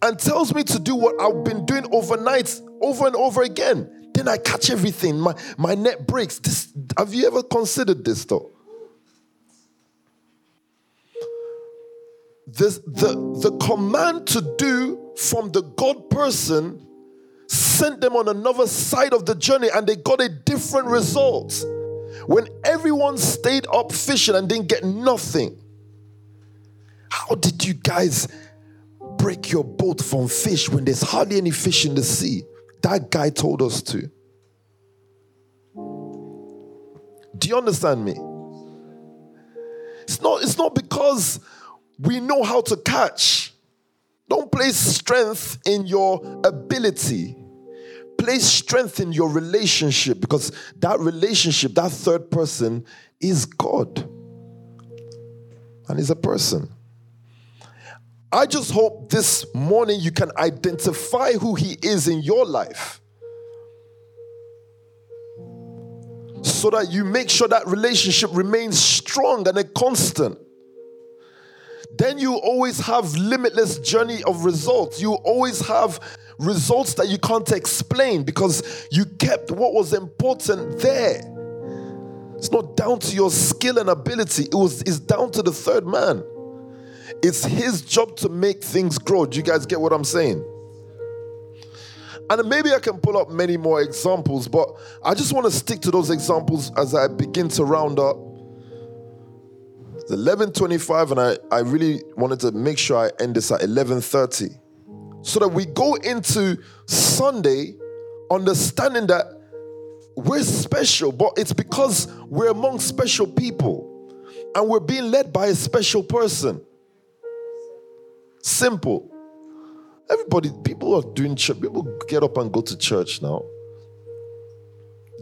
and tells me to do what I've been doing overnight over and over again. Then I catch everything. My, my net breaks. This, have you ever considered this though? This, the, the command to do from the God person sent them on another side of the journey and they got a different result. When everyone stayed up fishing and didn't get nothing, how did you guys break your boat from fish when there's hardly any fish in the sea? That guy told us to. Do you understand me? It's not, it's not because we know how to catch. Don't place strength in your ability. Place strength in your relationship because that relationship, that third person, is God. And is a person. I just hope this morning you can identify who He is in your life. So that you make sure that relationship remains strong and a constant. Then you always have limitless journey of results. You always have results that you can't explain because you kept what was important there. It's not down to your skill and ability. It was it's down to the third man. It's his job to make things grow. Do you guys get what I'm saying? And maybe I can pull up many more examples, but I just want to stick to those examples as I begin to round up. It's 11:25, and I, I really wanted to make sure I end this at 11:30. So that we go into Sunday understanding that we're special, but it's because we're among special people and we're being led by a special person. Simple. Everybody, people are doing church. People get up and go to church now.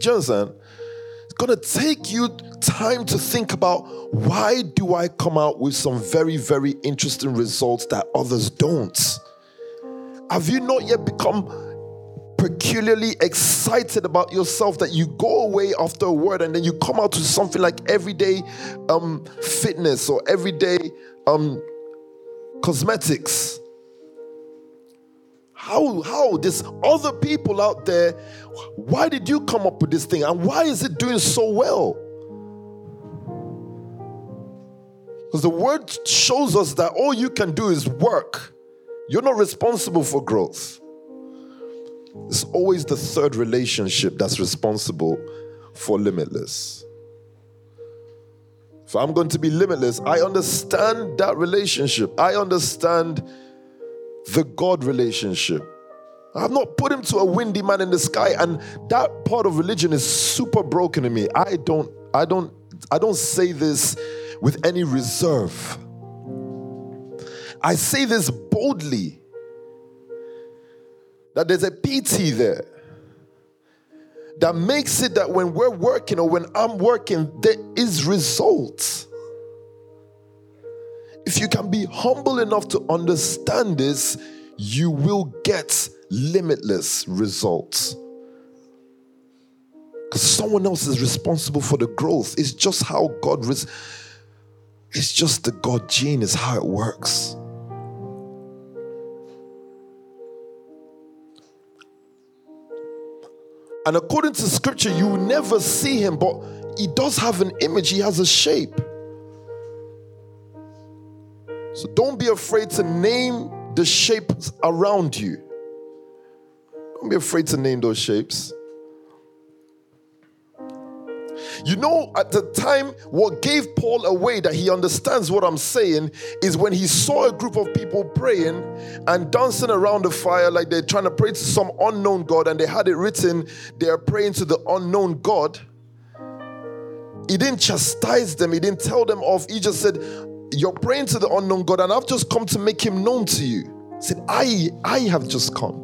Understand? It's gonna take you time to think about why do I come out with some very, very interesting results that others don't? Have you not yet become peculiarly excited about yourself that you go away after a word and then you come out to something like everyday um, fitness or everyday um, cosmetics. How, how, this other people out there. Why did you come up with this thing? And why is it doing so well? Because the word shows us that all you can do is work. You're not responsible for growth. It's always the third relationship that's responsible for limitless. If I'm going to be limitless, I understand that relationship. I understand the God relationship. I've not put him to a windy man in the sky, and that part of religion is super broken in me. I don't, I don't, I don't say this with any reserve. I say this boldly that there's a PT there that makes it that when we're working or when I'm working, there is results. If you can be humble enough to understand this, you will get limitless results. Because someone else is responsible for the growth. It's just how God, res- it's just the God gene, is how it works. And according to scripture, you will never see him, but he does have an image, he has a shape. So don't be afraid to name the shapes around you. Don't be afraid to name those shapes. You know, at the time, what gave Paul away that he understands what I'm saying is when he saw a group of people praying and dancing around the fire like they're trying to pray to some unknown God, and they had it written, they are praying to the unknown God. He didn't chastise them, he didn't tell them off. He just said, You're praying to the unknown God, and I've just come to make him known to you. He said, I, I have just come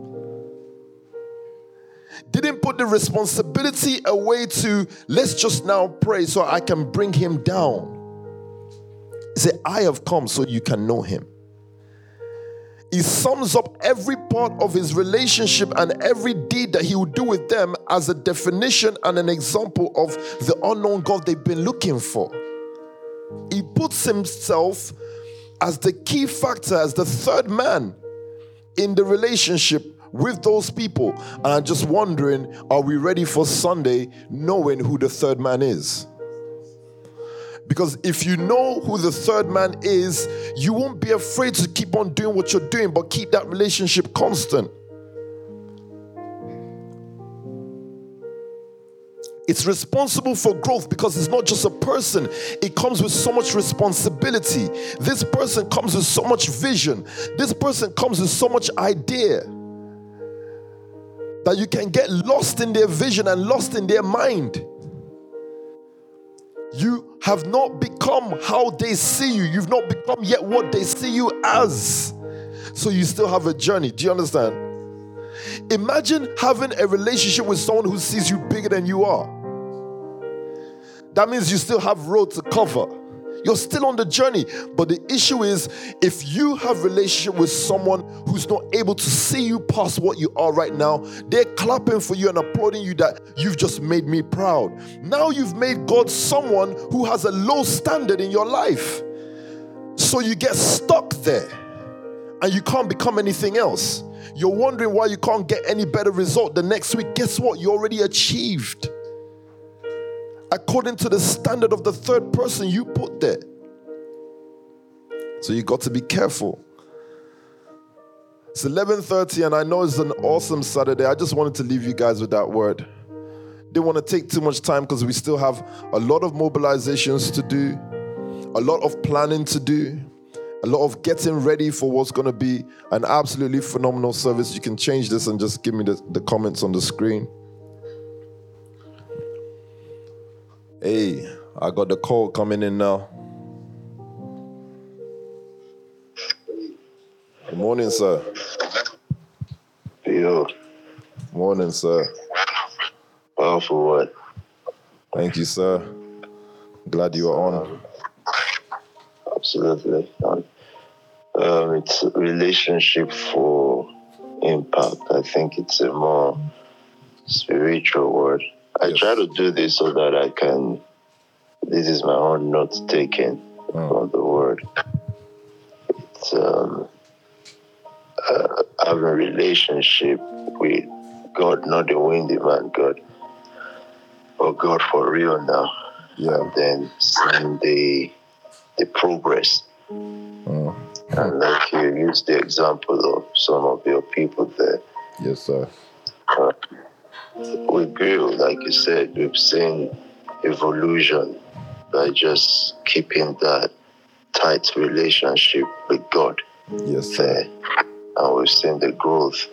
didn't put the responsibility away to let's just now pray so I can bring him down. He said, I have come so you can know him. He sums up every part of his relationship and every deed that he would do with them as a definition and an example of the unknown God they've been looking for. He puts himself as the key factor, as the third man in the relationship with those people. And I'm just wondering are we ready for Sunday knowing who the third man is? Because if you know who the third man is, you won't be afraid to keep on doing what you're doing, but keep that relationship constant. It's responsible for growth because it's not just a person, it comes with so much responsibility. This person comes with so much vision. This person comes with so much idea that you can get lost in their vision and lost in their mind. You have not become how they see you. You've not become yet what they see you as. So you still have a journey. Do you understand? Imagine having a relationship with someone who sees you bigger than you are. That means you still have road to cover. You're still on the journey. But the issue is if you have relationship with someone who's not able to see you past what you are right now, they're clapping for you and applauding you that you've just made me proud. Now you've made God someone who has a low standard in your life. So you get stuck there and you can't become anything else. You're wondering why you can't get any better result the next week. Guess what? You already achieved according to the standard of the third person you put there. So you got to be careful. It's 11:30 and I know it's an awesome Saturday. I just wanted to leave you guys with that word. Didn't want to take too much time because we still have a lot of mobilizations to do, a lot of planning to do, a lot of getting ready for what's going to be an absolutely phenomenal service. You can change this and just give me the, the comments on the screen. Hey, I got the call coming in now. Good morning, sir. Yo, Morning, sir. Well, for what? Thank you, sir. Glad you are on. Absolutely. Um, um, it's relationship for impact. I think it's a more spiritual word. I Yes. try to do this so that I can. This is my own note taking Mm. from the word. It's um, uh, having a relationship with God, not the windy man, God, but God for real now. Yeah. and then seeing the the progress. Mm. And like you use the example of some of your people there, Yes, sir. uh, we grew, like you said, we've seen evolution by just keeping that tight relationship with God Yes, sir. there. And we've seen the growth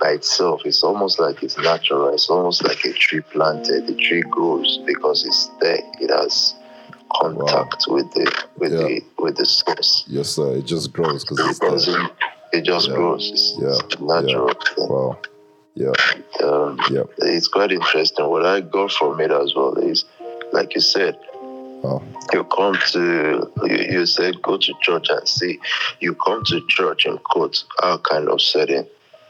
by itself. It's almost like it's natural. It's almost like a tree planted. The tree grows because it's there. It has contact with the with Yeah. the with the source. Yes, sir. It just grows because It it's there. doesn't. It just Yeah. grows. It's, Yeah. natural. Wow. Yeah. Um, Yeah. It's quite interesting. What I got from it as well is, like you said, Wow. you come to you, you said go to church and see. You come to church in quote our kind of setting,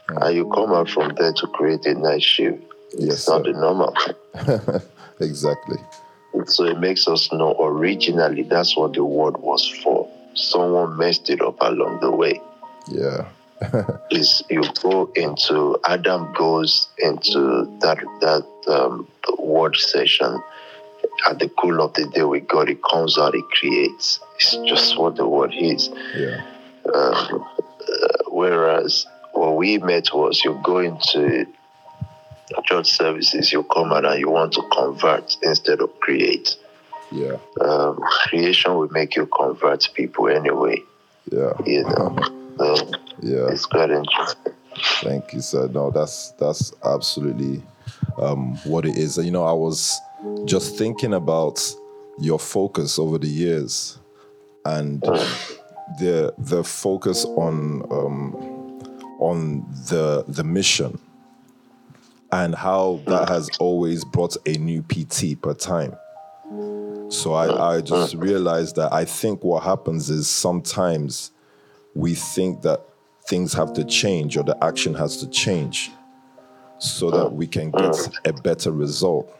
Mm. and you come out from there to create a night shift. Yes, it's not sir. the normal. [laughs] exactly. So it makes us know originally that's what the word was for. Someone messed it up along the way. Yeah. [laughs] is you go into Adam goes into that that um, word session at the cool of the day with God. It comes out, it creates. It's just what the word is. Yeah. Um, uh, whereas what we met was you go into church services, you come out and you want to convert instead of create. Yeah. Um, creation will make you convert people anyway. Yeah. You know, [laughs] so yeah. it's quite interesting. Thank you, sir. No, that's that's absolutely um, what it is. You know, I was just thinking about your focus over the years, and the the focus on um, on the the mission, and how that has always brought a new PT per time. So I, I just realized that I think what happens is sometimes we think that things have to change or the action has to change so that we can get mm. a better result.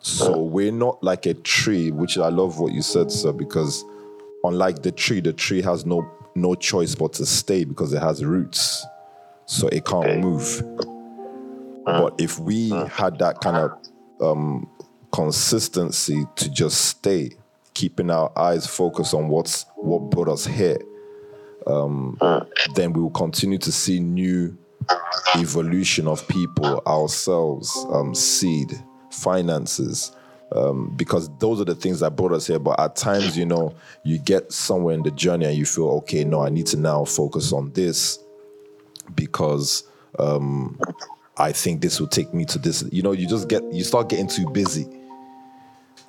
So we're not like a tree, which I love what you said, sir, because unlike the tree, the tree has no no choice but to stay because it has roots. So it can't Okay. move. Mm. But if we mm. had that kind of um, consistency to just stay, keeping our eyes focused on what's what brought us here, um, then we will continue to see new evolution of people, ourselves, um, seed, finances, um, because those are the things that brought us here. But at times, you know, you get somewhere in the journey and you feel, okay, no, I need to now focus on this because um, I think this will take me to this. You know, you just get, you start getting too busy,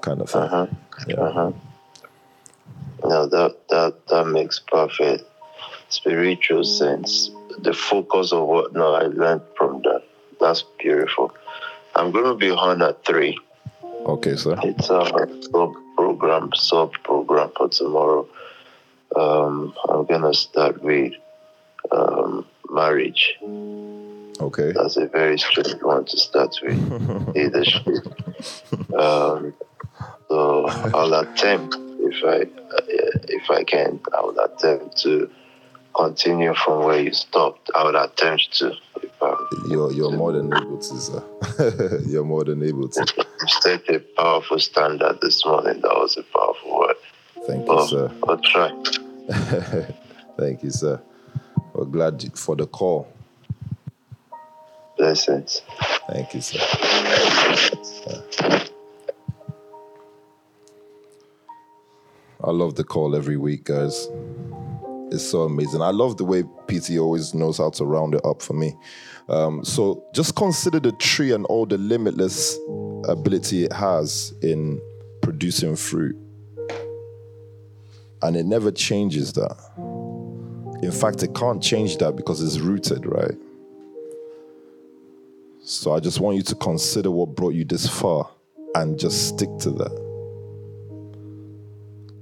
kind of thing. Uh-huh. Yeah. No, that that that makes perfect spiritual sense. The focus of what no, I learned from that. That's beautiful. I'm gonna be on at three. Okay, sir. It's a sub program, sub program for tomorrow. Um, I'm gonna start with um, marriage. Okay. That's a very strange one to start with. [laughs] Leadership. Um, so I'll attempt if I uh, if I can. I will attempt to continue from where you stopped. I would attempt to. You're, [laughs] you're more than able to, sir. you're more than able to. you set a powerful standard this morning. That was a powerful word. Thank you, Oh, sir. I'll try. [laughs] Thank you, sir. We're glad for the call. Blessings. Thank you, sir. I love the call every week, guys. It's so amazing. I love the way PT always knows how to round it up for me. Um, so just consider the tree and all the limitless ability it has in producing fruit. And it never changes that. In fact, it can't change that because it's rooted, right? So I just want you to consider what brought you this far and just stick to that.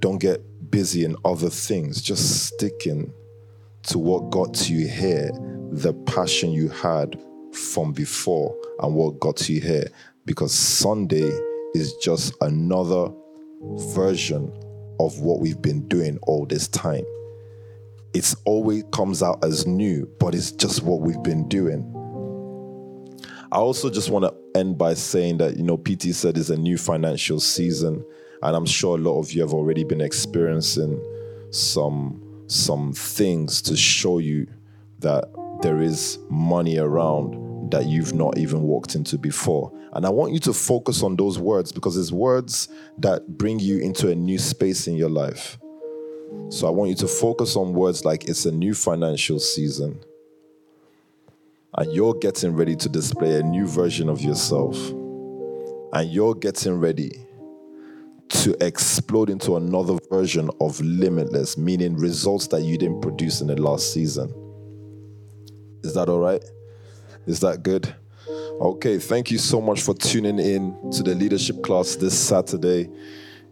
Don't get busy in other things. Just sticking to what got you here, the passion you had from before, and what got you here. Because Sunday is just another version of what we've been doing all this time. It's always comes out as new, but it's just what we've been doing. I also just want to end by saying that, you know, PT said it's a new financial season, and I'm sure a lot of you have already been experiencing some some things to show you that there is money around that you've not even walked into before. And I want you to focus on those words because it's words that bring you into a new space in your life. So I want you to focus on words like it's a new financial season and you're getting ready to display a new version of yourself, and you're getting ready to explode into another version of limitless, meaning results that you didn't produce in the last season. Is that all right? Is that good? Okay, thank you so much for tuning in to the leadership class this Saturday.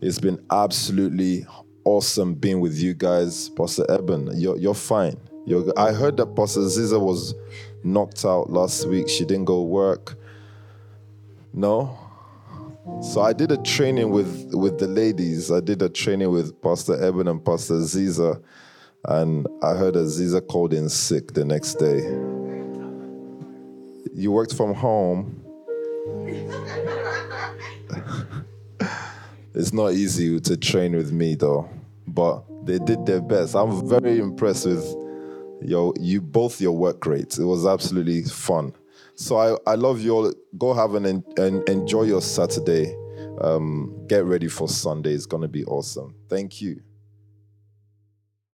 It's been absolutely awesome being with you guys. Pastor Eben, you're, you're fine. You're, I heard that Pastor Ziza was knocked out last week. She didn't go work. No? So I did a training with, with the ladies. I did a training with Pastor Eben and Pastor Ziza. And I heard that Ziza called in sick the next day. You worked from home. [laughs] it's not easy to train with me though, but they did their best. I'm very impressed with your you both your work rates. It was absolutely fun. So I, I love you all. Go have an en- and enjoy your Saturday. Um, get ready for Sunday. It's gonna be awesome. Thank you.